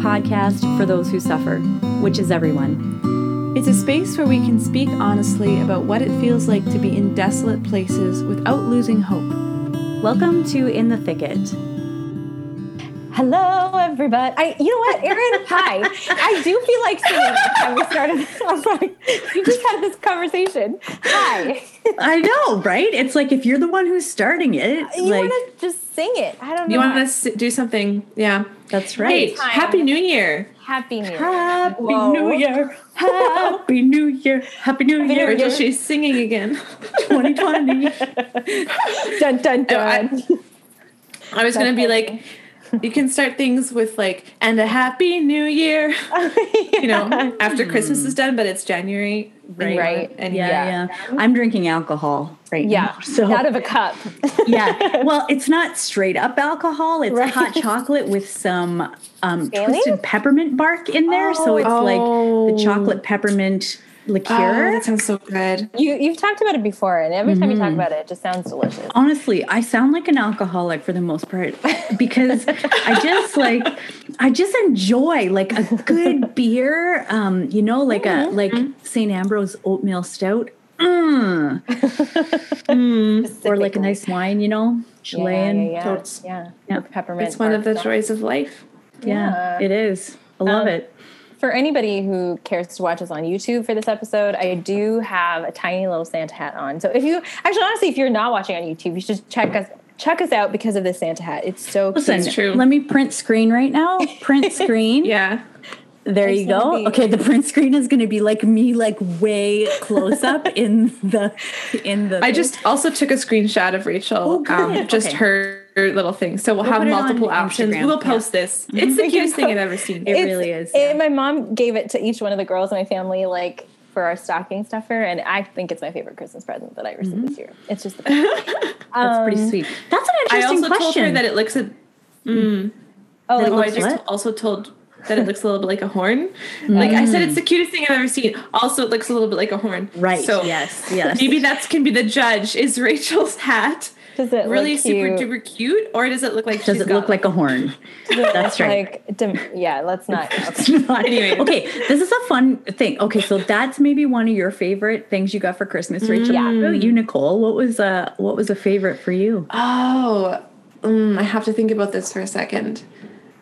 podcast for those who suffer, which is everyone. It's a space where we can speak honestly about what it feels like to be in desolate places without losing hope. Welcome to In the Thicket. Hello, everybody. I, you know what, Erin? hi. I do feel like singing when we started. I'm like, we just had this conversation. Hi. I know, right? It's like if you're the one who's starting it, you like want to just sing it. I don't know. You want to do something? Yeah. that's right. Time. Happy New Year. Happy New Year. Happy Whoa. New Year. Happy New Year. Happy New New Year. Year. Rachel, she's singing again. 2020. Dun dun No, I- dun. I was going to be like, you can start things with like, and a happy new year, you know, after Christmas is done, but it's January. Right. Right. And Yeah, yeah. yeah, I'm drinking alcohol right yeah. now. So out of a cup. yeah. Well, it's not straight up alcohol. It's Right. hot chocolate with some um, twisted peppermint bark in there. so it's like Oh. the chocolate peppermint Oh, liqueur. that sounds so good. You you've talked about it before, and every time you Mm-hmm. talk about it, it just sounds delicious. Honestly, I sound like an alcoholic for the most part because I just like I just enjoy like a good beer. Um, you know, like a like St. Ambrose oatmeal stout. Mm. Or like a nice wine, you know, Chilean. yeah, yeah, Totes. yeah. Yeah. Peppermint. It's one of the bark. joys of life. Yeah, Yeah. it is. I love Um, it. For anybody who cares to watch us on YouTube for this episode, I do have a tiny little Santa hat on. So if you actually honestly, if you're not watching on YouTube, you should check us check us out because of this Santa hat. It's so Listen, cute. true. let me print screen right now. Print screen. Yeah. There It's you go. be- Okay, the print screen is going to be like me, like way close up in the in the. I just also took a screenshot of Rachel, Oh, um, just Okay. her, her little thing. So we'll, We'll have put it on multiple options. Instagram. We will Yeah. post this. It's the cutest thing I've ever seen. It really is, it- my mom gave it to each one of the girls in my family, like for our stocking stuffer, and I think it's my favorite Christmas present that I received Mm-hmm. this year. It's just the best. That's pretty Um, sweet. That's an interesting question. I also told her that it looks. A, mm, Oh, it oh, I just what? also told that it looks a little bit like a horn. Like I said, it's the cutest thing I've ever seen. Also, it looks a little bit like a horn. right. So yes. Yes. maybe that can be the judge. Is Rachel's hat does it really look super cute? duper cute, or does it look like Does she's it got look like a horn? That's right. Like, dim- yeah, let's not. Okay. Anyway. okay, this is a fun thing. Okay, so that's maybe one of your favorite things you got for Christmas, Rachel. Yeah. What about you, Nicole? What was uh what was a favorite for you? Oh, mm, I have to think about this for a second.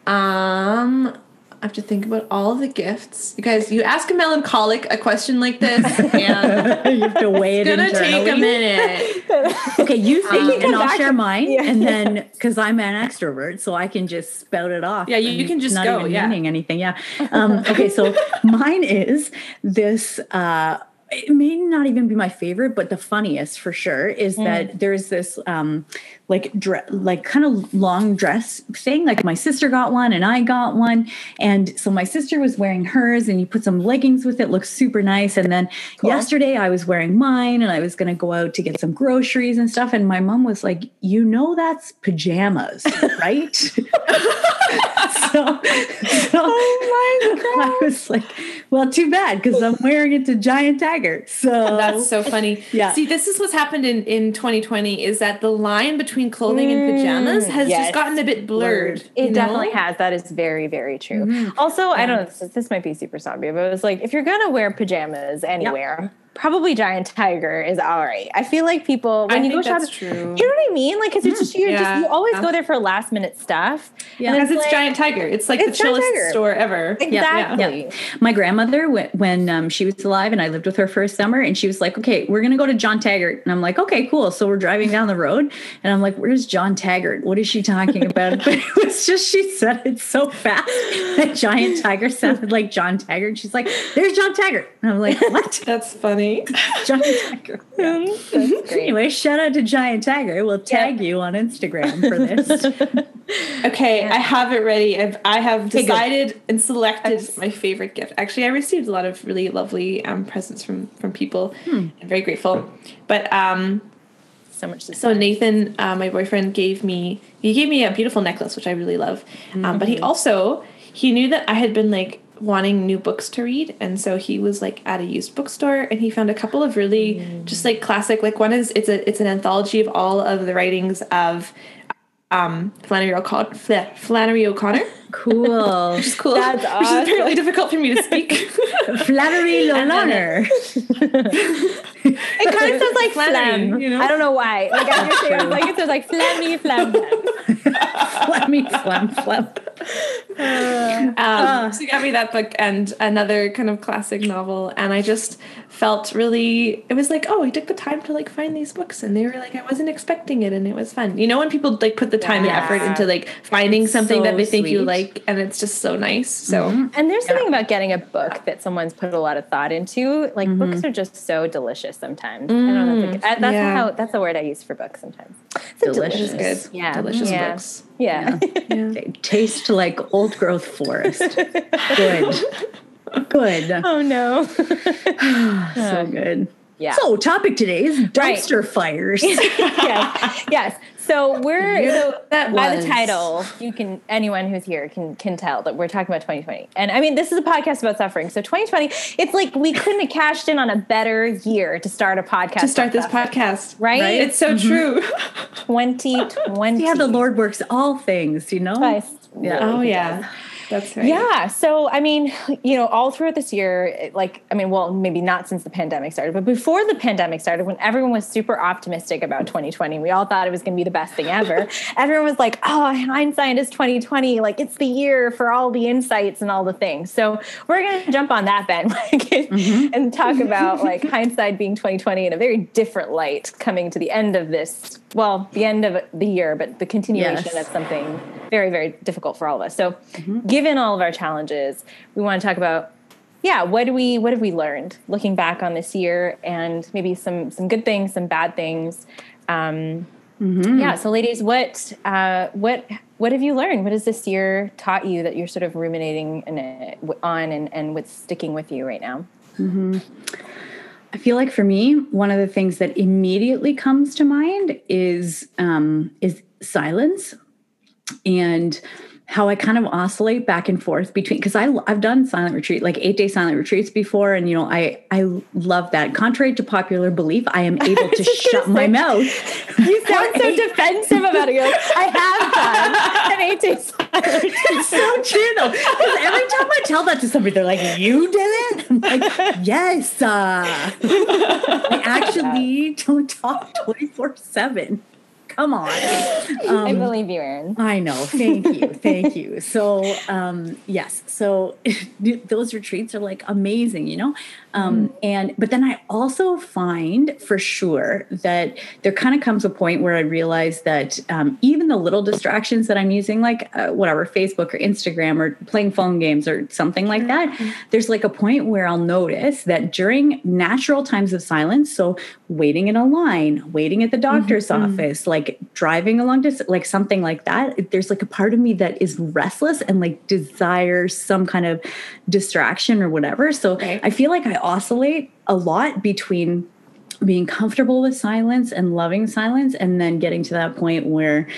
Um, I have to think about all the gifts. You guys, you ask a melancholic a question like this, and you have to weigh it it's gonna internally. take a minute. Okay, you think, and I'll share and- mine, Yeah. and then because I'm an extrovert, so I can just spout it off. Yeah, you- you can just not go, even yeah. meaning anything. Yeah. Um, okay, so mine is this. Uh, it may not even be my favorite, but the funniest for sure is Mm. that there's this um, like dre- like kind of long dress thing. Like my sister got one and I got one, and so my sister was wearing hers, and you put some leggings with it, looks super nice. And then yesterday I was wearing mine, and I was going to go out to get some groceries and stuff, and my mom was like, "You know that's pajamas, right?" so, so oh I was like, "Well, too bad because I'm wearing it to Giant Tiger." So That's so funny. Yeah. See, this is what's happened in in 2020 is that the line between clothing and pajamas has yes. just gotten a bit blurred. It you know? definitely has. That is very, very true. Mm-hmm. Also, I don't know, this, this might be super zombie, but it was like if you're gonna wear pajamas anywhere, probably Giant Tiger is all right. I feel like people when I you go think that's shopping, true. you know what I mean? Like, cause it's just you're Yeah. just you always go there for last minute stuff. Yeah. Because it's like- Giant Tiger. It's like It's the chillest Tiger. store ever. Exactly. Yeah. My grandmother, when, when um, she was alive and I lived with her for a summer, and she was like, okay, we're going to go to John Taggart. And I'm like, okay, cool. So we're driving down the road, and I'm like, where's John Taggart? What is she talking about? But it was just, she said it so fast that Giant Tiger sounded like John Taggart. She's like, there's John Taggart. And I'm like, what? That's funny. John Taggart. Yeah. That's great. Anyway, shout out to Giant Tiger. We'll tag you on Instagram for this. Okay, I have it ready. I've, I have Okay, good. decided and selected my favorite gift. Actually, I received a lot of really lovely um, presents from from people. Hmm. I'm very grateful. But um, So much to so Nathan, uh, my boyfriend, gave me he gave me a beautiful necklace, which I really love. Um, but he also he knew that I had been like wanting new books to read, and so he was like at a used bookstore, and he found a couple of really just like classic. Like one is it's a it's an anthology of all of the writings of um, Flannery O'Connor. Flannery O'Connor. Cool. Which is cool. That's Which is awesome. really difficult for me to speak. Flannery O'Connor. It kind of sounds like Flannery, phlegm. you know? I don't know why. Like I'm just say, like it sounds like phlegmy phlegm. Flemmy, Flem, Flem. Um, so he got me that book and another kind of classic novel, and I just felt really. It was like, oh, he took the time to like find these books, and they were like, I wasn't expecting it, and it was fun. You know, when people like put the time Yeah. and effort into like finding something that they think you like, and it's just so nice. So mm-hmm. And there's something about getting a book that someone's put a lot of thought into. Like mm-hmm. books are just so delicious sometimes. I don't know. That's, a, mm, that's yeah. how that's a word I use for books sometimes. It's Delicious. delicious. good, Yeah. delicious Yeah. books. Yeah. They taste like old growth forest. Good. Good. oh no. So um, good. Yeah. So, topic today is dumpster fires. yes. Yes. So we're so that by was. the title, you can anyone who's here can can tell that we're talking about 2020. And I mean, this is a podcast about suffering. So 2020, it's like we couldn't have cashed in on a better year to start a podcast. To start this suffering. podcast, Right? It's so mm-hmm. true. 2020. yeah, the Lord works all things, you know? Yeah. oh yeah, that's right. Yeah. So, I mean, you know, all throughout this year, like, I mean, well, maybe not since the pandemic started, but before the pandemic started, when everyone was super optimistic about 2020, we all thought it was going to be the best thing ever. everyone was like, oh, hindsight is 2020. Like, it's the year for all the insights and all the things. So, we're going to jump on that bandwagon mm-hmm. and talk about like hindsight being 2020 in a very different light coming to the end of this, well, the end of the year, but the continuation Yes. of something very, very difficult for all of us. So, given all of our challenges, we want to talk about, yeah, what do we, what have we learned looking back on this year, and maybe some some good things, some bad things. Um, Yeah. So, ladies, what uh, what what have you learned? What has this year taught you that you're sort of ruminating in it, on and and what's sticking with you right now? I feel like for me, one of the things that immediately comes to mind is um, is silence and how I kind of oscillate back and forth between because I I've done silent retreat like eight day silent retreats before and you know I I love that. Contrary to popular belief I am able to shut my say- mouth. You sound so defensive about it. You're like, I have done an eight days. it's so true though. Because every time I tell that to somebody they're like you did it? I'm like yes uh, I actually don't talk 24 7 come on I believe you, Erin. I know. Thank you. Thank you. So, um, yes. So those retreats are like amazing, you know? Um, and, but then I also find for sure that there kind of comes a point where I realize that um, even the little distractions that I'm using, like uh, whatever, Facebook or Instagram or playing phone games or something like that, there's like a point where I'll notice that during natural times of silence, so waiting in a line, waiting at the doctor's office, like driving along to like something like that, there's like a part of me that is restless and like desires some kind of distraction or whatever. So Right. I feel like I oscillate a lot between being comfortable with silence and loving silence and then getting to that point where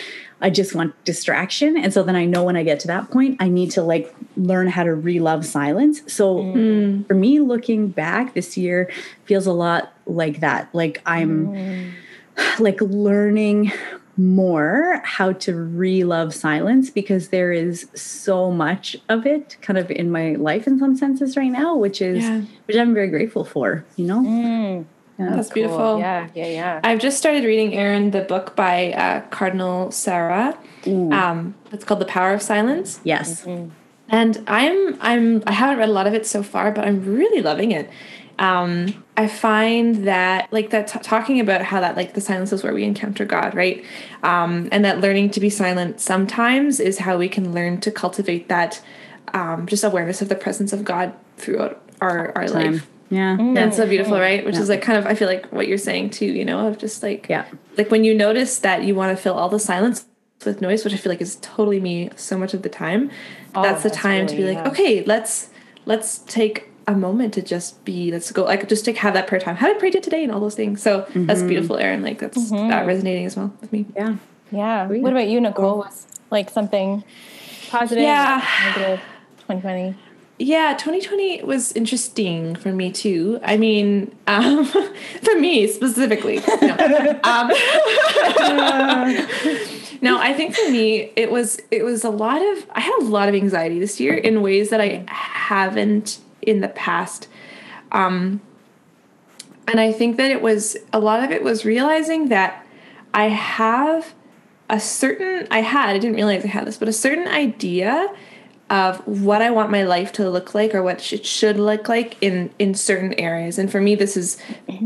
I just want distraction. And so then I know when I get to that point, I need to like learn how to re-love silence. So mm. for me, looking back this year feels a lot like that. Like I'm mm. like learning more how to re-love silence because there is so much of it kind of in my life in some senses right now, which is Yeah. which I'm very grateful for, you know? Mm, Yeah. That's beautiful. Yeah, yeah, yeah. I've just started reading Erin the book by uh, Cardinal Sarah. Um, it's called The Power of Silence. Yes. and i'm i'm i haven't read a lot of it so far but i'm really loving it um i find that like that t- talking about how that like the silence is where we encounter god right um and that learning to be silent sometimes is how we can learn to cultivate that um just awareness of the presence of god throughout our our Time. life Yeah. that's so beautiful right which is like kind of i feel like what you're saying too you know of just like Yeah. like when you notice that you want to fill all the silence with noise which i feel like is totally me so much of the time Oh, that's the that's time to be like yeah. okay let's let's take a moment to just be let's go like just to have that prayer time how did I pray to today and all those things so that's beautiful erin like that's that resonating as well with me Yeah. Yeah. What about you, Nicole? What's like something positive? Yeah. 2020. yeah 2020 was interesting for me too i mean um for me specifically no. um, no, I think for me it was it was a lot of I had a lot of anxiety this year in ways that I haven't in the past. Um and I think that it was a lot of it was realizing that I have a certain I had I didn't realize I had this, but a certain idea of what I want my life to look like or what it should look like in in certain areas. And for me, this has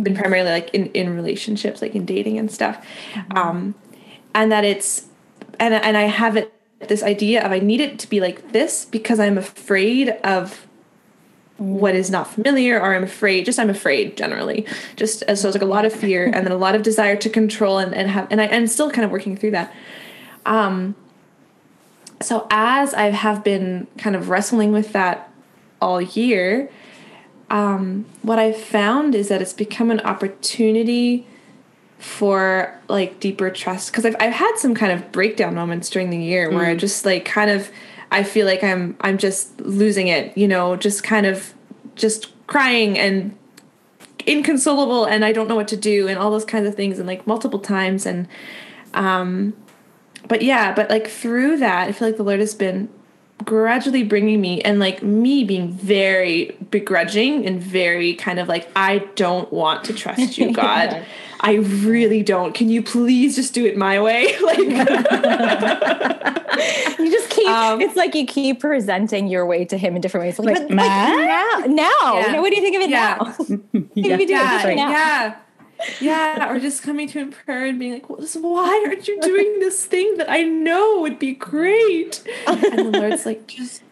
been primarily like in in relationships, like in dating and stuff. Mm-hmm. Um, and that it's and and I have it this idea of I need it to be like this because I'm afraid of what is not familiar or I'm afraid just I'm afraid generally. Just as so it's like a lot of fear and then a lot of desire to control and, and have and I am still kind of working through that. Um so as I have been kind of wrestling with that all year um what I've found is that it's become an opportunity for like deeper trust. Because I've, I've had some kind of breakdown moments during the year where I mm. just like kind of I feel like I'm I'm just losing it, you know, just kind of just crying and inconsolable and I don't know what to do and all those kinds of things and like multiple times and um but yeah, but like through that, I feel like the Lord has been gradually bringing me and like me being very begrudging and very kind of like I don't want to trust you, God. I really don't. Can you please just do it my way? Like you just keep um, it's like you keep presenting your way to him in different ways. Like, like, but, like now, now. Yeah. what do you think of it yeah. now? yeah. yeah. yeah. Yeah, or just coming to him in prayer and being like, well, why aren't you doing this thing that I know would be great? And the Lord's like, just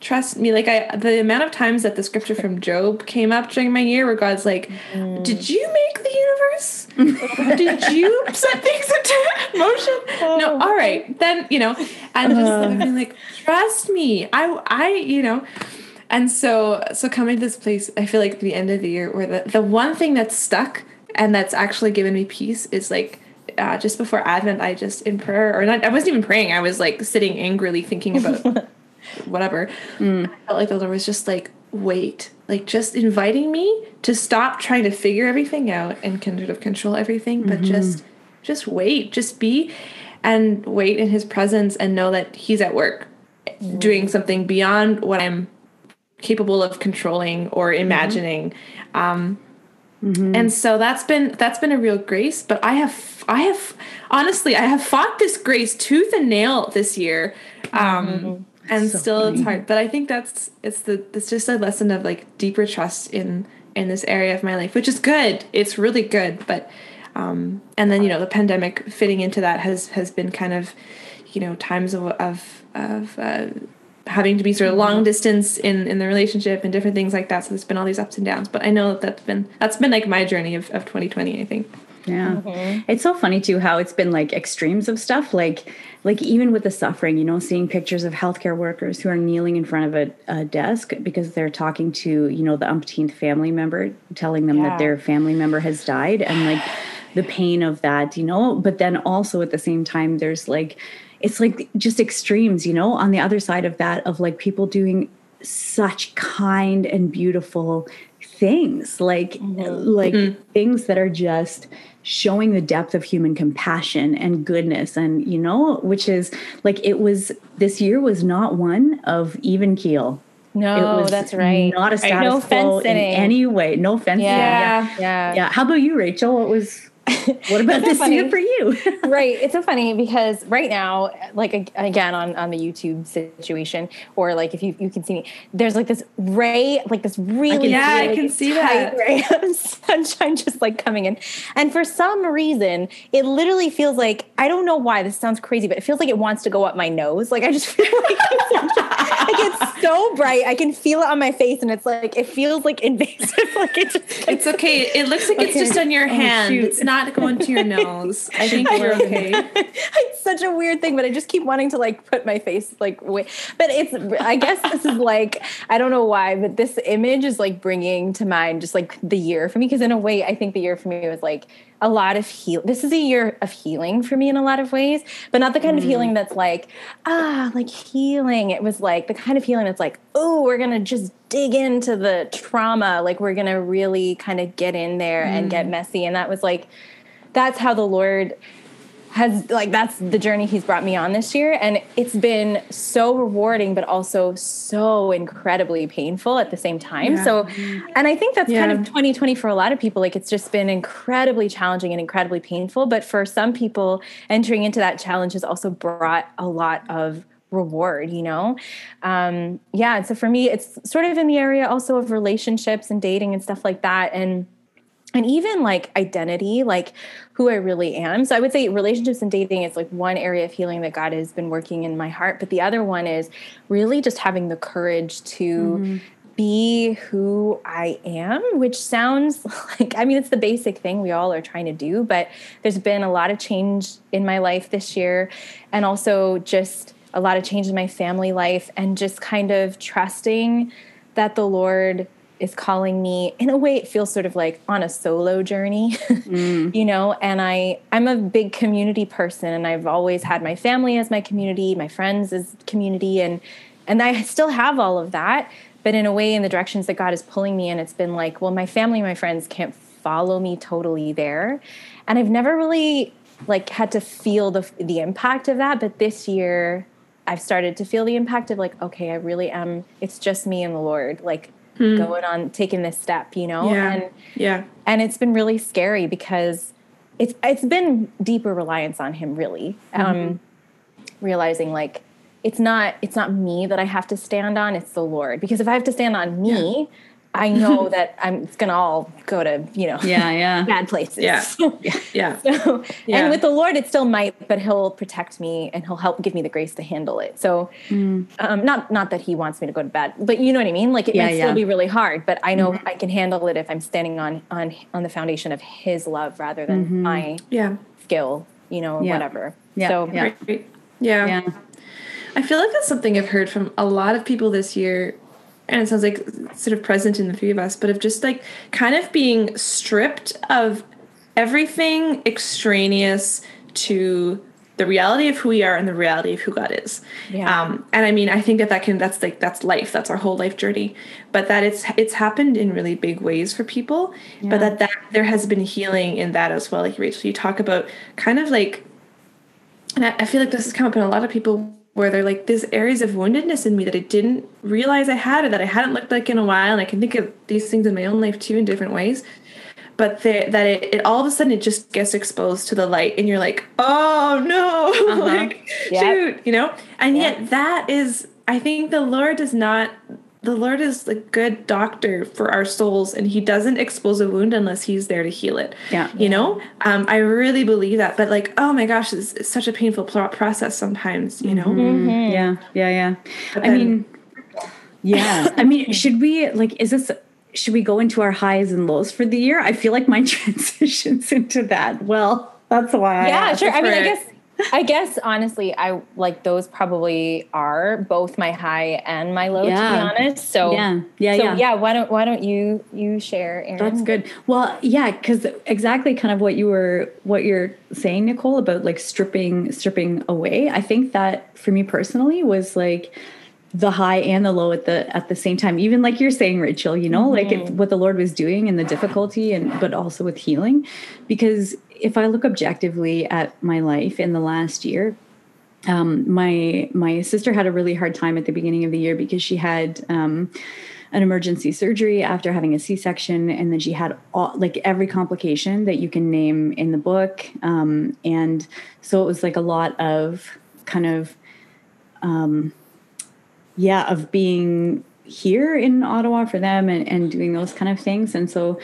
trust me like i the amount of times that the scripture from job came up during my year where god's like mm. did you make the universe did you set things into motion oh. no all right then you know and just uh. being like trust me i i you know and so so coming to this place i feel like the end of the year where the, the one thing that's stuck and that's actually given me peace is like uh, just before advent i just in prayer or not i wasn't even praying i was like sitting angrily thinking about whatever. Mm. I felt like the Lord was just like, wait, like just inviting me to stop trying to figure everything out and kind of control everything, but mm-hmm. just just wait, just be and wait in his presence and know that he's at work mm. doing something beyond what I'm capable of controlling or imagining. Mm-hmm. Um, Mm-hmm. And so that's been that's been a real grace, but I have I have honestly I have fought this grace tooth and nail this year. Um, mm-hmm and so still funny. it's hard but i think that's it's the it's just a lesson of like deeper trust in in this area of my life which is good it's really good but um and then you know the pandemic fitting into that has has been kind of you know times of of of uh, having to be sort of long distance in in the relationship and different things like that so there's been all these ups and downs but i know that that's been that's been like my journey of, of 2020 i think yeah. Mm-hmm. It's so funny too how it's been like extremes of stuff like like even with the suffering, you know, seeing pictures of healthcare workers who are kneeling in front of a, a desk because they're talking to, you know, the umpteenth family member telling them yeah. that their family member has died and like the pain of that, you know, but then also at the same time there's like it's like just extremes, you know, on the other side of that of like people doing such kind and beautiful things like mm-hmm. like mm-hmm. things that are just showing the depth of human compassion and goodness and you know which is like it was this year was not one of even keel no, that's right. Not a status no quo in any way. No fencing. Yeah, yeah, yeah. Yeah. How about you, Rachel? What was what about this funny. year for you? right. It's so funny because right now, like again on, on the YouTube situation, or like if you, you can see me, there's like this ray, like this really, yeah, really I can see that ray of sunshine just like coming in. And for some reason, it literally feels like I don't know why this sounds crazy, but it feels like it wants to go up my nose. Like I just feel like it's, like it's so bright. I can feel it on my face, and it's like it feels like invasive. like it just, it's okay. It looks like okay. it's just on your oh, hand. Oh, it's not not go into your nose. I think we're okay. it's such a weird thing, but I just keep wanting to like put my face like away. But it's, I guess this is like, I don't know why, but this image is like bringing to mind just like the year for me. Because in a way, I think the year for me was like a lot of heal. This is a year of healing for me in a lot of ways, but not the kind mm. of healing that's like, ah, like healing. It was like the kind of healing that's like, oh, we're going to just dig into the trauma. Like we're going to really kind of get in there mm. and get mm. messy. And that was like, that's how the Lord has like that's the journey he's brought me on this year. And it's been so rewarding but also so incredibly painful at the same time. Yeah. so and i think that's kind of 2020 for a lot of people. Like it's just been incredibly challenging and incredibly painful. But for some people entering into that challenge has also brought a lot of reward you know? Um yeah and so for me it's sort of in the area also of relationships and dating and stuff like that. And and even like identity like who i really am. So i would say relationships and dating is like one area of healing that god has been working in my heart. But the other one is really just having the courage to mm-hmm. be who i am which sounds like i mean it's the basic thing we all are trying to do but there's been a lot of change in my life this year and also just a lot of change in my family life and just kind of trusting that the lord is calling me. In a way it feels sort of like on a solo journey mm. you know? And i i'm a big community person and i've always had my family as my community my friends as community and and i still have all of that. But in a way in the directions that god is pulling me in it's been like well my family my friends can't follow me totally there. And i've never really like had to feel the the impact of that. But this year i've started to feel the impact of like okay i really am it's just me and the lord. Like going on taking this step you know? Yeah. and Yeah. and it's been really scary because it's it's been deeper reliance on him really. Um realizing like it's not it's not me that i have to stand on it's the lord. Because if i have to stand on me i know that i'm it's gonna all go to you know Yeah, yeah. bad places Yeah. Yeah. so, Yeah. and with the Lord, it still might, but He'll protect me and He'll help give me the grace to handle it. So, mm. um, not not that He wants me to go to bed, but you know what I mean. Like it Yeah, might yeah. still be really hard, but I know mm-hmm. I can handle it if I'm standing on on on the foundation of His love rather than mm-hmm. my Yeah. skill, you know, Yeah. whatever. Yeah, So, yeah. Right. Yeah. Yeah. I feel like that's something I've heard from a lot of people this year, and it sounds like sort of present in the three of us, but of just like kind of being stripped of everything extraneous to the reality of who we are and the reality of who God is. Yeah. Um, and I mean, I think that that can that's like that's life. That's our whole life journey. But that it's it's happened in really big ways for people. But that that there has been healing in that as well. Like Rachel, you talk about kind of like and I, I feel like this has come up in a lot of people where they're like, there's areas of woundedness in me that I didn't realize I had or that I hadn't looked like in a while. And I can think of these things in my own life too in different ways. But that it, it all of a sudden it just gets exposed to the light and you're like, oh no, uh-huh. like Yep. shoot, you know? And yet that is, I think the Lord does not, the Lord is a good doctor for our souls and he doesn't expose a wound unless he's there to heal it. Yeah. You know, um, I really believe that. But like, oh my gosh, it's, it's such a painful process sometimes, you know? Mm-hmm. Yeah, yeah, yeah. But I then- mean, yeah. I mean, should we like? Is this? Should we go into our highs and lows for the year? I feel like mine transitions into that. Well, that's why. I yeah, asked. sure. I mean, I guess. I guess honestly, I like those probably are both my high and my low. Yeah. To be honest, so Yeah, yeah, so yeah. yeah. Why don't Why don't you you share? Erin? That's good. Well, yeah, because exactly kind of what you were what you're saying, Nicole, about like stripping stripping away. I think that for me personally was like the high and the low at the at the same time. Even like you're saying, Rachel, you know, like Mm-hmm. it, what the Lord was doing and the difficulty, and but also with healing, because if I look objectively at my life in the last year, um, my my sister had a really hard time at the beginning of the year because she had um, an emergency surgery after having a C-section, and then she had all, like every complication that you can name in the book, um, and so it was like a lot of kind of um, yeah of being here in Ottawa for them and, and doing those kind of things, and so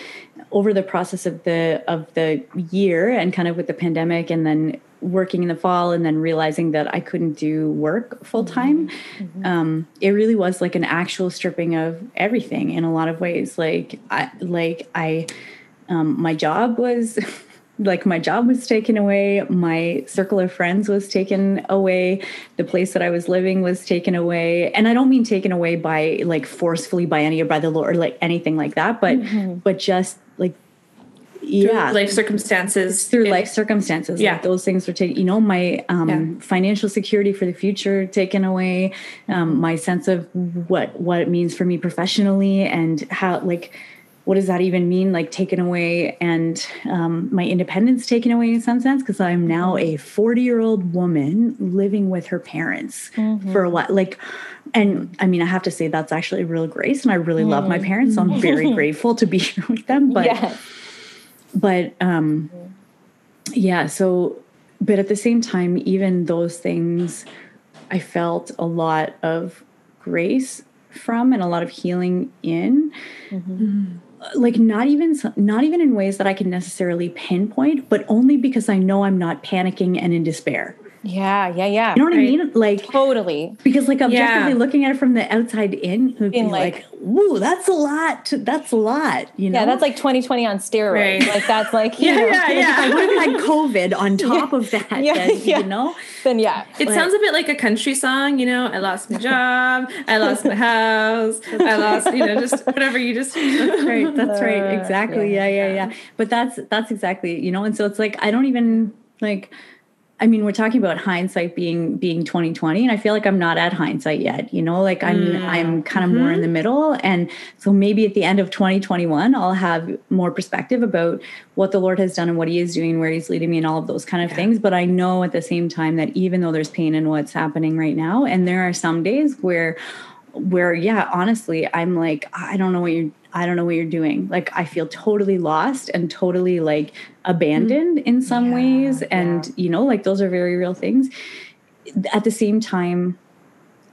over the process of the of the year and kind of with the pandemic and then working in the fall and then realizing that I couldn't do work full time um, it really was like an actual stripping of everything in a lot of ways. Like I like I um, my job was like my job was taken away my circle of friends was taken away the place that i was living was taken away and i don't mean taken away by like forcefully by any or by the lord or like anything like that but but just like yeah Life circumstances. through it- life circumstances Yeah. like those things were taken you know my um, Yeah. financial security for the future taken away um, my sense of what what it means for me professionally and how like what does that even mean? Like taken away and um, my independence taken away in some sense because I'm now a 40 year old woman living with her parents Mm-hmm. for a while. Like, and I mean, I have to say that's actually a real grace, and I really love my parents, so I'm very grateful to be here with them. But yeah. but um yeah so but at the same time even those things i felt a lot of grace from and a lot of healing in like not even not even in ways that i can necessarily pinpoint but only because i know i'm not panicking and in despair Yeah, yeah, yeah. you know what i mean like totally. because like objectively Yeah. looking at it from the outside in who'd be like, like- woo that's a lot to, that's a lot you know Yeah, that's like 2020 on steroids. Right. Like that's like you Yeah, know, yeah, yeah. I would have had COVID on top of that, Yeah, then, yeah. you know? Then yeah, It sounds a bit like a country song, you know. I lost my job, I lost my house, I lost, you know, just whatever you just. That's right. That's right. Uh, Exactly. yeah, Yeah, yeah, yeah. But that's that's exactly, you know, and so it's like I don't even like I mean, we're talking about hindsight being being 2020 and I feel like I'm not at hindsight yet, you know, like I'm I'm kind of more in mm-hmm. the middle and so maybe at the end of 2021 I'll have more perspective about what the Lord has done and what he is doing where he's leading me and all of those kind of things, but I know at the same time that even though there's pain in what's happening right now and there are some days where where yeah honestly i'm like i don't know what you're i don't know what you're doing like i feel totally lost and totally like abandoned in some Yeah, ways and you know like those are very real things at the same time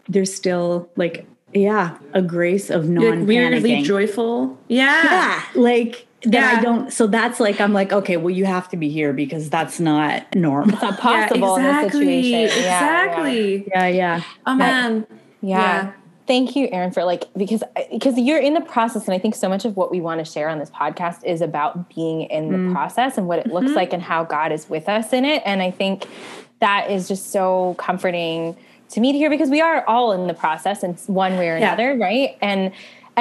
there's still like yeah a grace of non weirdly joyful. Yeah. yeah like that i don't so that's like i'm like okay well you have to be here because that's not normal it's not possible yeah, in exactly. this situation. Yeah, yeah. Exactly. Oh, yeah yeah Oh man. Yeah. Yeah. Thank you, Erin, for like because because you're in the process, and I think so much of what we want to share on this podcast is about being in the mm. process and what it looks mm-hmm. like and how God is with us in it. And I think that is just so comforting to me to hear because we are all in the process in one way or Yeah. another, right? And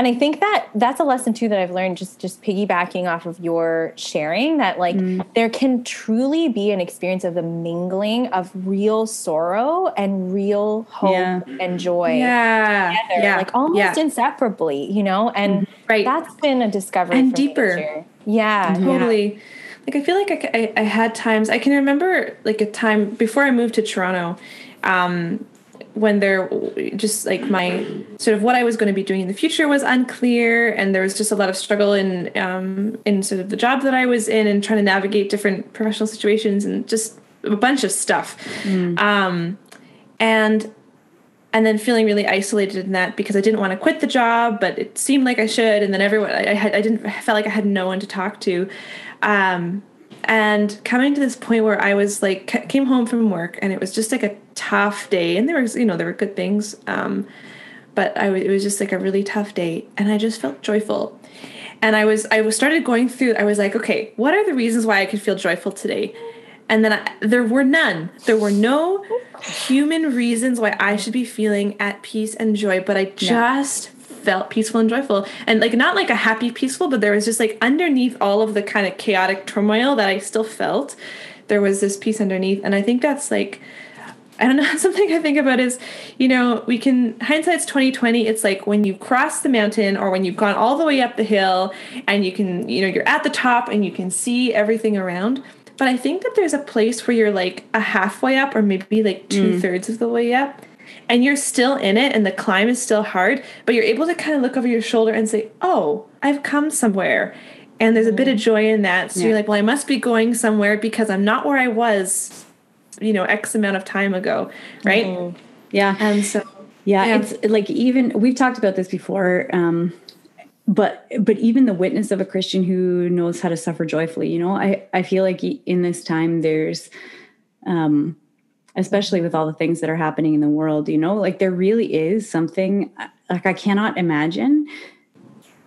and I think that that's a lesson too that I've learned just just piggybacking off of your sharing that like mm. there can truly be an experience of the mingling of real sorrow and real hope Yeah. and joy Yeah. together, Yeah. like almost yeah. inseparably, you know? And mm-hmm. Right. that's been a discovery And deeper. year. Mm-hmm. Yeah, totally like i feel like I, I, I had times i can remember like a time before i moved to toronto um when there just like my sort of what i was going to be doing in the future was unclear and there was just a lot of struggle in um in sort of the job that i was in and trying to navigate different professional situations and just a bunch of stuff. Um and and then feeling really isolated in that because I didn't want to quit the job, but it seemed like I should, and then everyone I, I had I didn't I felt like I had no one to talk to, um, and coming to this point where I was like came home from work and it was just like a tough day, and there was you know there were good things, um, but I w- it was just like a really tough day, and I just felt joyful, and I was I was started going through I was like okay what are the reasons why I could feel joyful today, and then I, there were none. There were no human reasons why I should be feeling at peace and joy, but I just felt peaceful and joyful. And like not like a happy peaceful, but there was just like underneath all of the kind of chaotic turmoil that I still felt, there was this peace underneath. And I think that's like I don't know, something I think about is, you know, we can hindsight's 2020, it's like when you cross the mountain or when you've gone all the way up the hill and you can, you know, you're at the top and you can see everything around. But I think that there's a place where you're like a halfway up or maybe like mm. two thirds of the way up. And you're still in it and the climb is still hard, but you're able to kind of look over your shoulder and say, Oh, I've come somewhere. And there's a bit of joy in that. So you're like, Well, I must be going somewhere because I'm not where I was, you know, X amount of time ago. Right. yeah And so yeah, Yeah. it's like even we've talked about this before um but but even the witness of a christian who knows how to suffer joyfully you know i i feel like in this time there's um especially with all the things that are happening in the world you know like there really is something uh, like i cannot imagine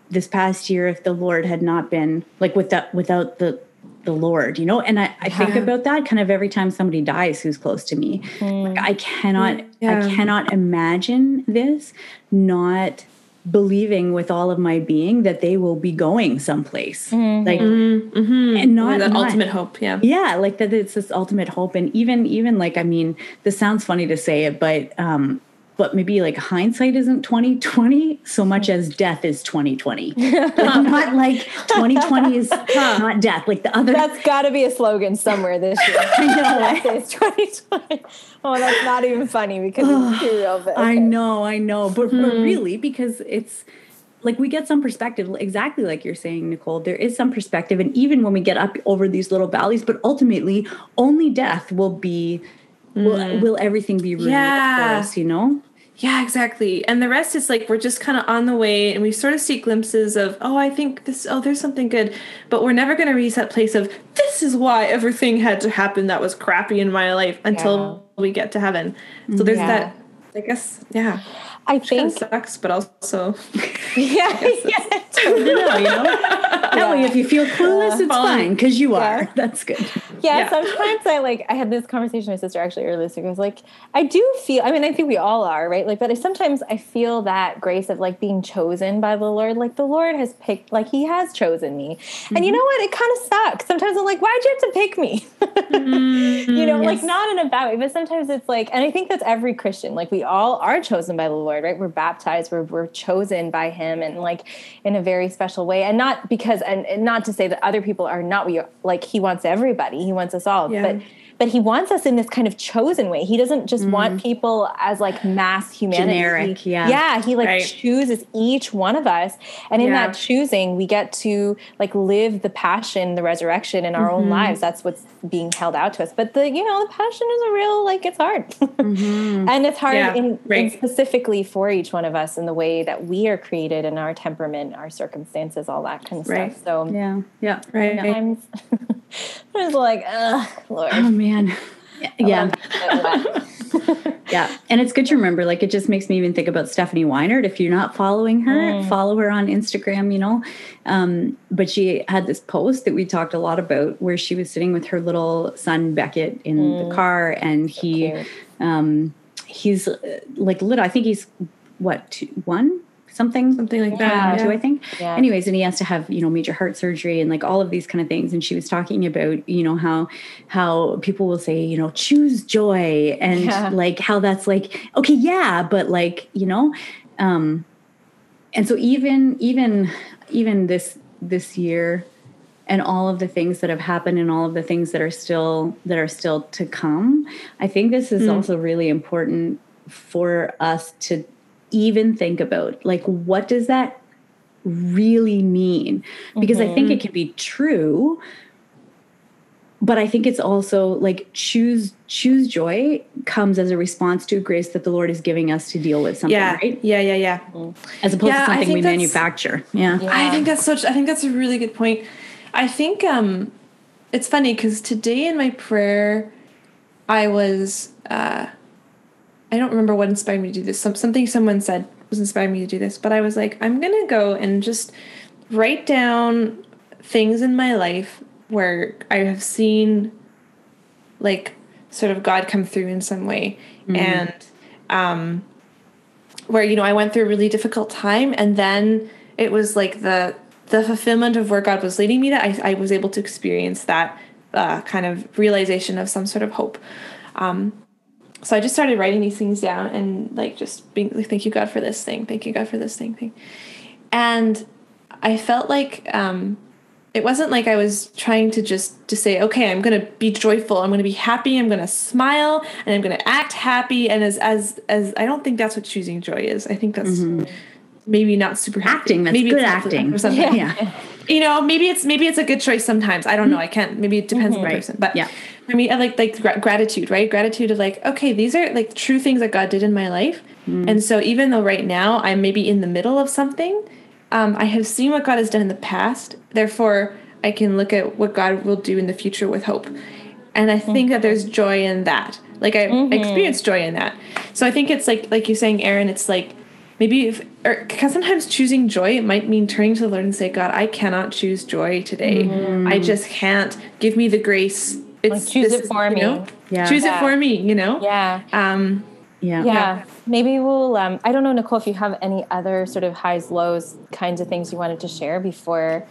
this past year if the lord had not been like without without the the lord you know? And i, I think about that kind of every time somebody dies who's close to me. Like mm. i cannot Yeah. i cannot imagine this not believing with all of my being that they will be going someplace like mm-hmm. and not, that ultimate hope. Yeah. yeah like that it's this ultimate hope and even even like i mean this sounds funny to say it but um but maybe like hindsight isn't 2020 so much as death is 2020 like not like 2020 is not death like the other That's got to be a slogan somewhere this year. I know, is 2020. Oh, that's not even funny because it's too real. But I know, I know, but, but hmm. really, because it's like we get some perspective, exactly like you're saying, Nicole. There is some perspective, and even when we get up over these little valleys, but ultimately, only death will be. Will, hmm. will everything be ruined Yeah. for us? You know, Yeah, exactly. And the rest is like we're just kind of on the way and we sort of see glimpses of, oh, I think this, oh, there's something good. But we're never going to reach that place of, this is why everything had to happen that was crappy in my life until we get to heaven. So there's Yeah. that, I guess, yeah. I Kind think, of sucks, but also, yeah, yeah, totally. no, you know. That way, if you feel clueless, it's Fine. fine because you are. That's good. yeah, Yeah. sometimes I like I had this conversation with my sister actually earlier this week. I was like, I do feel I mean, I think we all are, right? Like, but I, sometimes I feel that grace of like being chosen by the Lord. Like the Lord has picked, like He has chosen me. And you mm-hmm. know what? It kind of sucks. Sometimes I'm like, why'd you have to pick me? you mm-hmm. know, like not in a bad way, but sometimes it's like, and I think that's every Christian. Like we all are chosen by the Lord, right? We're baptized, we're we're chosen by Him, and like in a very special way, and not because, and, and not to say that other people are not. We like He wants everybody, He wants us all, Yeah. but but He wants us in this kind of chosen way. He doesn't just want mm-hmm. people as like mass humanity. Generic, He- yeah. yeah. He like Right. chooses each one of us, and in Yeah. that choosing, we get to like live the passion, the resurrection in our own mm-hmm. lives. That's what's being held out to us. But the you know the passion is a real like it's hard, mm-hmm. and it's hard Yeah, in, in specifically for each one of us in the way that we are created and our temperament, our circumstances, all that kind of Right. stuff. So Yeah, yeah, right. sometimes I'm just like, ugh, Lord. Oh man, yeah. yeah. Yeah. And it's good to remember, like, it just makes me even think about Stephanie Weinert. If you're not following her, follow her on Instagram, you know. Um, but she had this post that we talked a lot about where she was sitting with her little son, Beckett, in the car, and he, um, he's uh, like little, I think he's what, two, one? Something, Something like Yeah. that. two, I think. Yeah. Anyways, and he has to have you know major heart surgery and like all of these kind of things. And she was talking about you know how how people will say you know choose joy and Yeah. like how that's like okay yeah, but like you know, um, and so even even even this this year and all of the things that have happened and all of the things that are still that are still to come i think this is also really important for us to even think about like what does that really mean because i think it can be true but i think it's also like choose choose joy comes as a response to grace that the lord is giving us to deal with something Yeah. right Yeah. Yeah. Yeah. as opposed Yeah, to something we manufacture yeah Yeah. I think that's such. I think that's a really good point. I think um, it's funny because today in my prayer, I was. Uh, I don't remember what inspired me to do this. Some, something someone said was inspiring me to do this, but I was like, I'm gonna go and just write down things in my life where I have seen, like, sort of God come through in some way, and um, where you know I went through a really difficult time, and then it was like the the fulfillment of where God was leading me. That I, I was able to experience that uh, kind of realization of some sort of hope. Um, so I just started writing these things down and like just being like, thank you God for this thing, thank you God for this thing, thing, and I felt like um, it wasn't like I was trying to just to say, okay, I'm gonna be joyful, I'm gonna be happy, I'm gonna smile, and I'm gonna act happy. And as as as I don't think that's what choosing joy is. I think that's maybe not super happy. acting that's maybe good acting or something. yeah. You know, maybe it's maybe it's a good choice sometimes. I don't know. I can't. Maybe it depends on the Right. person. But Yeah. For me, I like like gra- gratitude, right? Gratitude of like, okay, these are like true things that God did in my life, mm. and so even though right now I'm maybe in the middle of something, um, I have seen what God has done in the past. Therefore, I can look at what God will do in the future with hope, and I think that there's mm-hmm. joy in that. Like I, mm-hmm. I experienced joy in that. So I think it's like like you're saying, Erin. It's like maybe if er, or because sometimes choosing joy it might mean turning to the lord and say god i cannot choose joy today mm. i just can't give me the grace it's choose it for you me. know? Yeah. choose Yeah. it for me you know Yeah. um yeah Yeah. Maybe we'll, um, I don't know, Nicole, if you have any other sort of highs, lows kinds of things you wanted to share before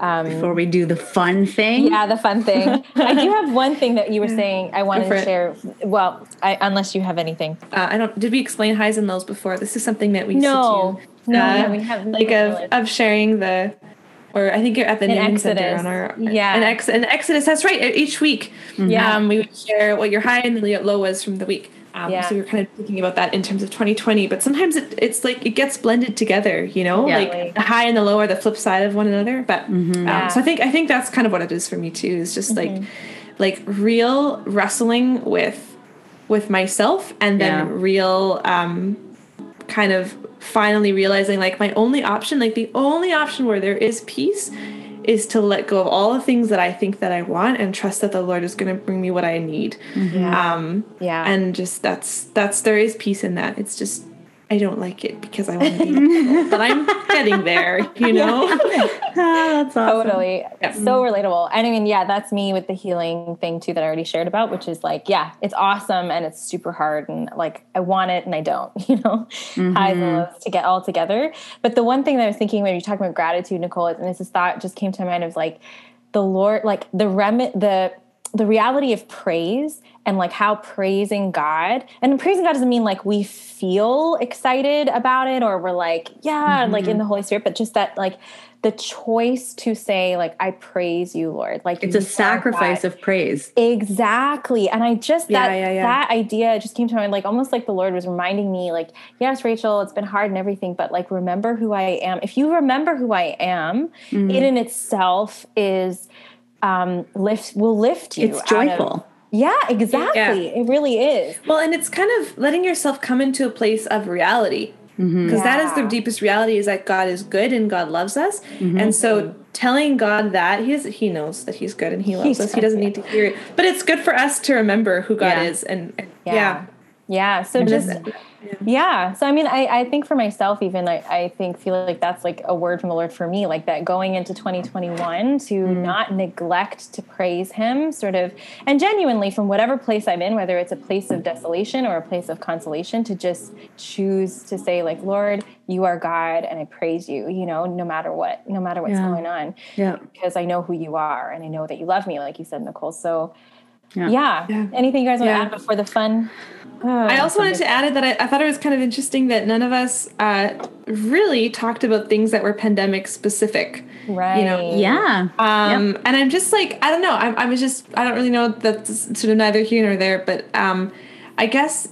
Um, Before we do the fun thing. yeah, the fun thing. I do have one thing that you were saying I wanted for to it. share. Well, I, unless you have anything. Uh, I don't. Did we explain highs and lows before? This is something that we No. used to do. No, uh, yeah, we have- like of, of sharing the, or I think you're at the Newman Center on our Yeah. an, Ex, in Exodus. That's right. Each week, Yeah. um, we would share what your high and the low was from the week. Um, Yeah. So we were kind of thinking about that in terms of 2020, but sometimes it, it's like it gets blended together. You know, Yeah. like the high and the low are the flip side of one another. But um, Yeah. so I think I think that's kind of what it is for me too. Is just like like real wrestling with with myself and then real um kind of finally realizing like my only option like the only option where there is peace is to let go of all the things that I think that I want and trust that the Lord is going to bring me what I need. Yeah. Um Yeah. and just that's that's there is peace in that. It's just I don't like it because I want to be but I'm getting there, you know. Ah, that's awesome. Totally. So relatable. And I mean, yeah, that's me with the healing thing too that I already shared about, which is like, yeah, it's awesome and it's super hard and like I want it and I don't, you know, highs and lows to get all together. But the one thing that I was thinking when you're talking about gratitude, Nicole, and this is thought just came to my mind of like the Lord, like the remit, the the reality of praise and like how praising God and praising God doesn't mean like we feel excited about it or we're like, yeah, like in the Holy Spirit, but just that like the choice to say like I praise you, Lord. Like It's a sacrifice God. of praise. Exactly. And I just Yeah, that yeah, yeah. that idea just came to mind like almost like the Lord was reminding me like yes Rachel it's been hard and everything but like remember who I am. If you remember who I am, Mm-hmm. it in itself is um lift will lift you. It's out of- joyful. yeah, exactly. It really is. Well, and it's kind of letting yourself come into a place of reality. Because that is the deepest reality is that God is good and God loves us. Mm-hmm. And so telling God that he is, he knows that he's good and he loves He us. He doesn't need to hear it. But it's good for us to remember who God Yeah. is and, and Yeah. yeah. Yeah. So just yeah. So I mean I, I think for myself even I, I think feel like that's like a word from the Lord for me, like that going into 2021 to mm. not neglect to praise him, sort of and genuinely from whatever place I'm in, whether it's a place of desolation or a place of consolation, to just choose to say, like, Lord, you are God and I praise you, you know, no matter what, no matter what's Yeah. going on. Yeah. Because I know who you are and I know that you love me, like you said, Nicole. So Yeah. yeah. Yeah. Anything you guys want Yeah. to add before the fun? I also wanted to add that I, I thought it was kind of interesting that none of us uh, really talked about things that were pandemic specific. Right. You know, Yeah. Um, And I'm just like, I don't know. I, I was just, I don't really know. That's sort of neither here nor there. But um, I guess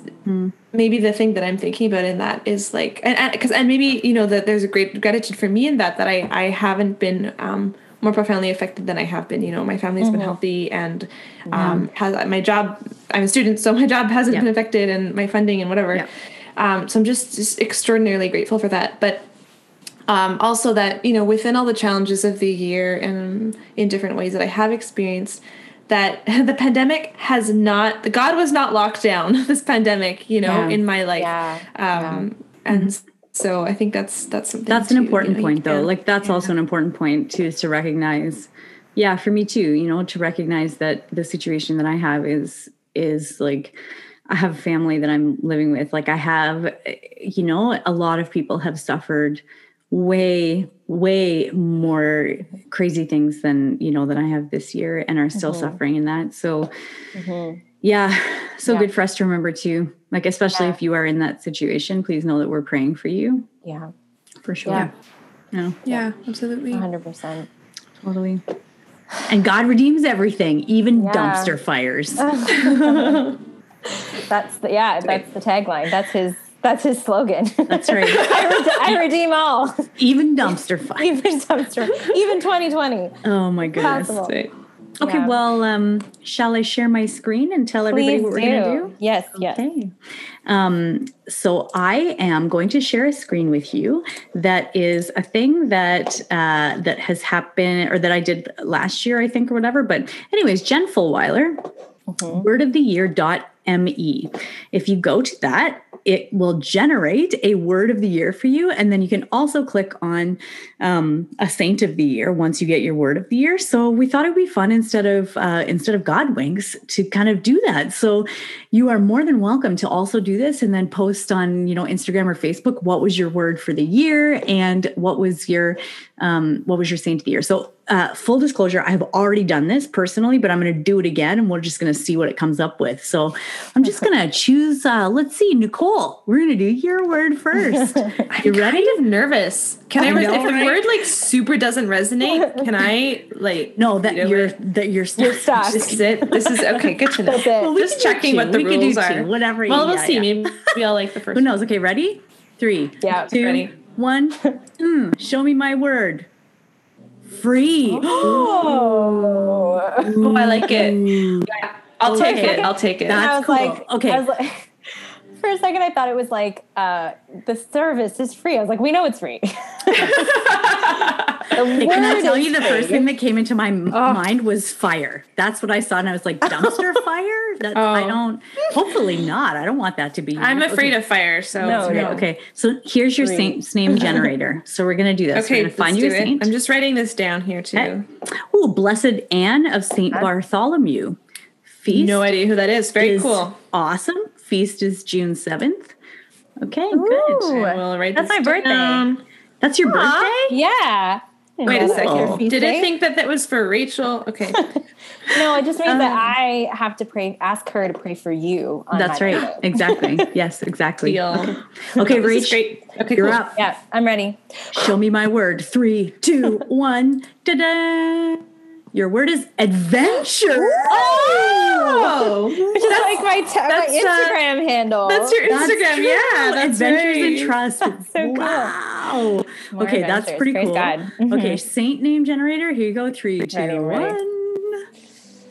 maybe the thing that I'm thinking about in that is like, and because and, maybe you know that there's a great gratitude for me in that that I I haven't been um, more profoundly affected than I have been. You know, my family's been healthy and um, has my job. I'm a student, so my job hasn't Yeah. been affected, and my funding and whatever. Yeah. Um, so I'm just, just extraordinarily grateful for that. But um, also that you know within all the challenges of the year and in different ways that I have experienced that the pandemic has not the God was not locked down this pandemic you know Yeah. in my life Yeah. um and so I think that's that's something That's an important you know, point though. can't- Like that's also an important point too is to recognize yeah, for me too, you know, to recognize that the situation that I have is is like I have a family that I'm living with. Like I have you know, a lot of people have suffered way way more crazy things than, you know, that I have this year and are still mm-hmm. suffering in that. So mm-hmm. yeah, so Yeah. good for us to remember too. Like especially Yeah. if you are in that situation, please know that we're praying for you Yeah. for sure. Yeah. No, yeah absolutely 100%. totally. And God redeems everything, even Yeah. dumpster fires. That's the, yeah, that's the tagline. That's his, that's his slogan. That's right. I, rede- I redeem all, even dumpster fires. even dumpster, even 2020. Oh my goodness. Possible. Okay, Yeah. well, um, shall I share my screen and tell everybody Please what we're going to do? Yes, yes. Okay. Um, so I am going to share a screen with you that is a thing that uh, that has happened or that I did last year, I think, or whatever. But anyways, Jen Fulwiler, word of the year.me. If you go to that, it will generate a word of the year for you. And then you can also click on um, a saint of the year once you get your word of the year. So we thought it'd be fun instead of uh, instead of God winks to kind of do that. So you are more than welcome to also do this and then post on you know Instagram or Facebook what was your word for the year and what was your um, what was your saint of the year. So uh, full disclosure, I have already done this personally, but I'm going to do it again and we're just going to see what it comes up with. So I'm just going to choose, uh, let's see, Nicole, we're going to do your word first. You ready? kind of nervous. Can I, I know, if the right? word like super doesn't resonate, can I like No, that do you're, it? that you're, You're stuck. just sit? This is okay, good to know. That's it. Well, we Just checking what the We can do rules two, are. whatever Well, we'll yeah, see. yeah. Maybe I'll like the first Who knows? Okay, ready? Three, Yeah, two, ready. one. Mm, show me my word. Free. Oh. Oh, I like it. Yeah, I'll take it. I'll take it. That's I was cool. like, Okay. I was like, for a second, I thought it was like uh, the service is free. I was like, we know it's free. The can I tell you the free. first thing that came into my m mind was fire. That's what I saw, and I was like, dumpster fire. That I Oh. don't. Hopefully not. I don't want that to be. I'm afraid okay. of fire, so No, Okay, no. okay. So here's your Free. saint's name generator. So we're gonna do this. Okay, we're gonna find let's you do a it. saint. I'm just writing this down here too. Okay. Oh, blessed Anne of Saint Bartholomew. Feast. No idea who that is. Very is cool. Awesome. Feast is June seventh. Okay, Ooh. good. I will write That's this my birthday. down. That's your birthday. Yeah. Wait a second. Did day? it think that that was for Rachel? Okay. No, it just means that Um, I have to pray, ask her to pray for you. on That's my right. birthday. Exactly. Yes, exactly. Deal. Okay, This is Rach, great. Okay, you're cool. up. Yeah, I'm ready. Show me my word. Three, two, one. Da da. Your word is adventure. Oh, Which is like my, t- my that's, uh, Instagram handle. that's your Instagram. true. Yeah, that's Adventures right. in Trust. so wow. More okay, that's pretty Praise cool. God. Mhm. Okay, saint name generator. Here you go. Three, two, one. two, Ready, ready. one.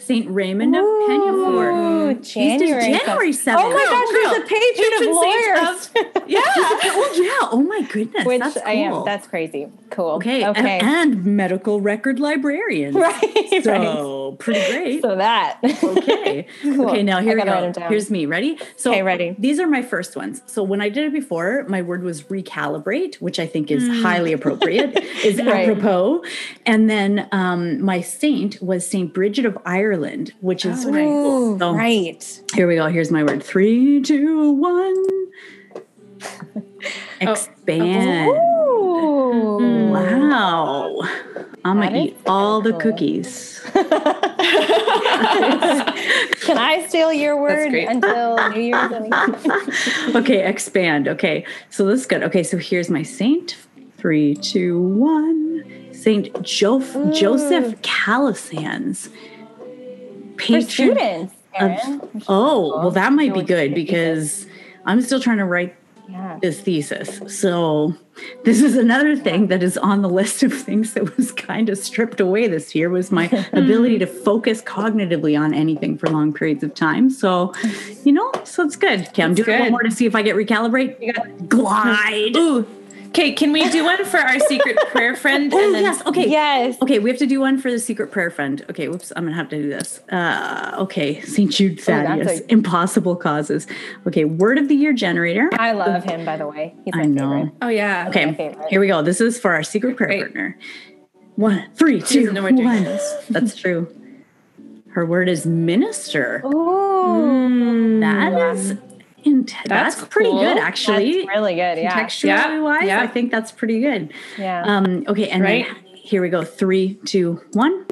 Saint Raymond of Ooh. Feast is January. January seventh. Oh my gosh, Girl, there's a patron of patron lawyers. of- yeah. Oh yeah. Oh my goodness. Which that's cool. I am. That's crazy. Cool. okay. Okay. And, medical record librarians. right. right. So pretty great. So that. okay. Cool. Okay, now here we go. Here's me. Ready? So Okay, ready. These are my first ones. So when I did it before, my word was recalibrate, which I think is highly appropriate, is. Right. apropos. And then um, my saint was Saint Bridget of Ireland, which is Oh. Ooh, So- right. here we go. Here's my word. Three, two, one. Oh, Expand. Ooh. Wow. I'm gonna eat all the cookies. Can I steal your word until New Year's? okay, expand. Okay, so this is good. Okay, so here's my saint. Three, two, one. Saint jo- mm. Joseph Calasanz. For Patron. students, of- Erin. which is oh, well, that might be good because I'm still trying to write Yeah. this thesis. So this is another thing that is on the list of things that was kind of stripped away this year was my ability to focus cognitively on anything for long periods of time. So, you know, so it's good. Okay, I'm That's doing one more to see if I get recalibrate. You got glide. Ooh. Okay, can we do one for our secret prayer friend? Oh and then yes. Okay. Yes. Okay, we have to do one for the secret prayer friend. Okay, whoops, I'm gonna have to do this. Uh, okay, St. Jude Oh, that's Thaddeus, a- impossible causes. Okay, word of the year generator. I love him, by the way. He's my I know. favorite. Oh yeah. Okay, here we go. This is for our secret prayer Great. partner. One, three, two, know we're doing one. this. That's true. Her word is minister. Ooh. That is int- that's, That's pretty cool. good That's actually. really good. Yeah. Textually Yeah, wise, yeah. I think that's pretty good. Yeah. Um, okay, and Right. then here we go. Three, two, one.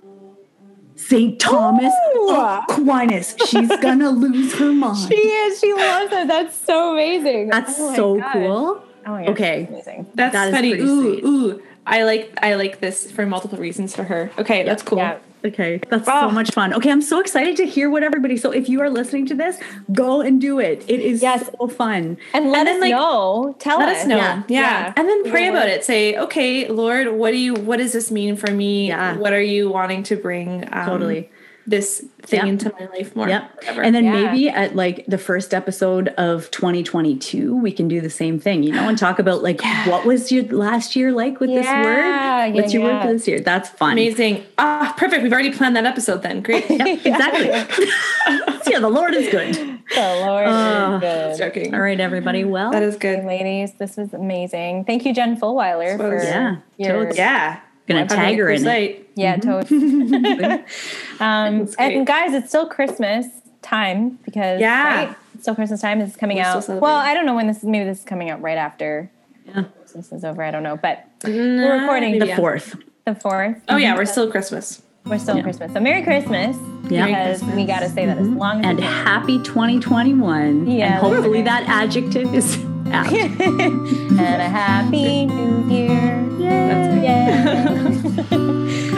Saint Thomas Ooh. Aquinas. She's gonna lose her mind. she is. She loves it. That's so amazing. That's Oh so gosh. cool. Oh my gosh. Okay. that's Amazing. That's That is funny. pretty Ooh, sweet. ooh. I like I like this for multiple reasons for her. Okay, that's cool. Yeah. Okay, that's so Oh. much fun. Okay, I'm so excited to hear what everybody. So if you are listening to this, go and do it. It is Yes. so fun. And let then, us like, know. Tell Let us. us know. Yeah. Yeah. Yeah. And then pray about it. Say, okay, Lord, what do you what does this mean for me? Yeah. What are you wanting to bring um, Totally. This thing Yep. into my life more? Yep. And then Yeah. maybe at like the first episode of 2022, we can do the same thing, you know, and talk about like what was your last year like with this Yeah, word? yeah, What's your word for this year? That's fun. Amazing. Ah, perfect. We've already planned that episode then. Great. Yep, exactly. yeah, the Lord is good. The Lord Uh, is good. Joking. All right, everybody. Well, That is good. Ladies, this was amazing. Thank you, Jen Fulwiler, for Yeah, your totes. Yeah. Gonna Having tag her in it. yeah, mm-hmm. totes. um, That's great. and guys, it's still Christmas time because Yeah. right? It's still Christmas time. This is coming We're out. Well, I don't know when this. Maybe this is coming out right after Yeah. Christmas is over. I don't know, but we're recording The yeah. fourth. The fourth. Oh yeah, we're mm-hmm. still Christmas. We're still in Christmas. So Merry Christmas. Yeah. Because Christmas. we got to say that as mm-hmm. long as And happy 2021. Yeah. And hopefully that adjective is out. and a happy new year. That's Yeah.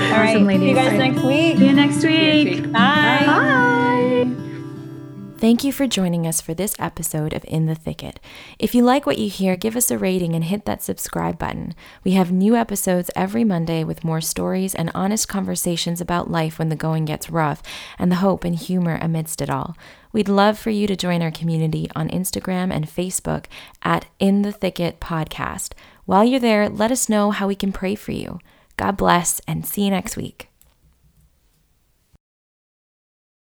All right. Awesome, See you ladies. guys next week. See you next week. Bye. Bye. Thank you for joining us for this episode of In the Thicket. If you like what you hear, give us a rating and hit that subscribe button. We have new episodes every Monday with more stories and honest conversations about life when the going gets rough and the hope and humor amidst it all. We'd love for you to join our community on Instagram and Facebook at In the Thicket Podcast. While you're there, let us know how we can pray for you. God bless and see you next week.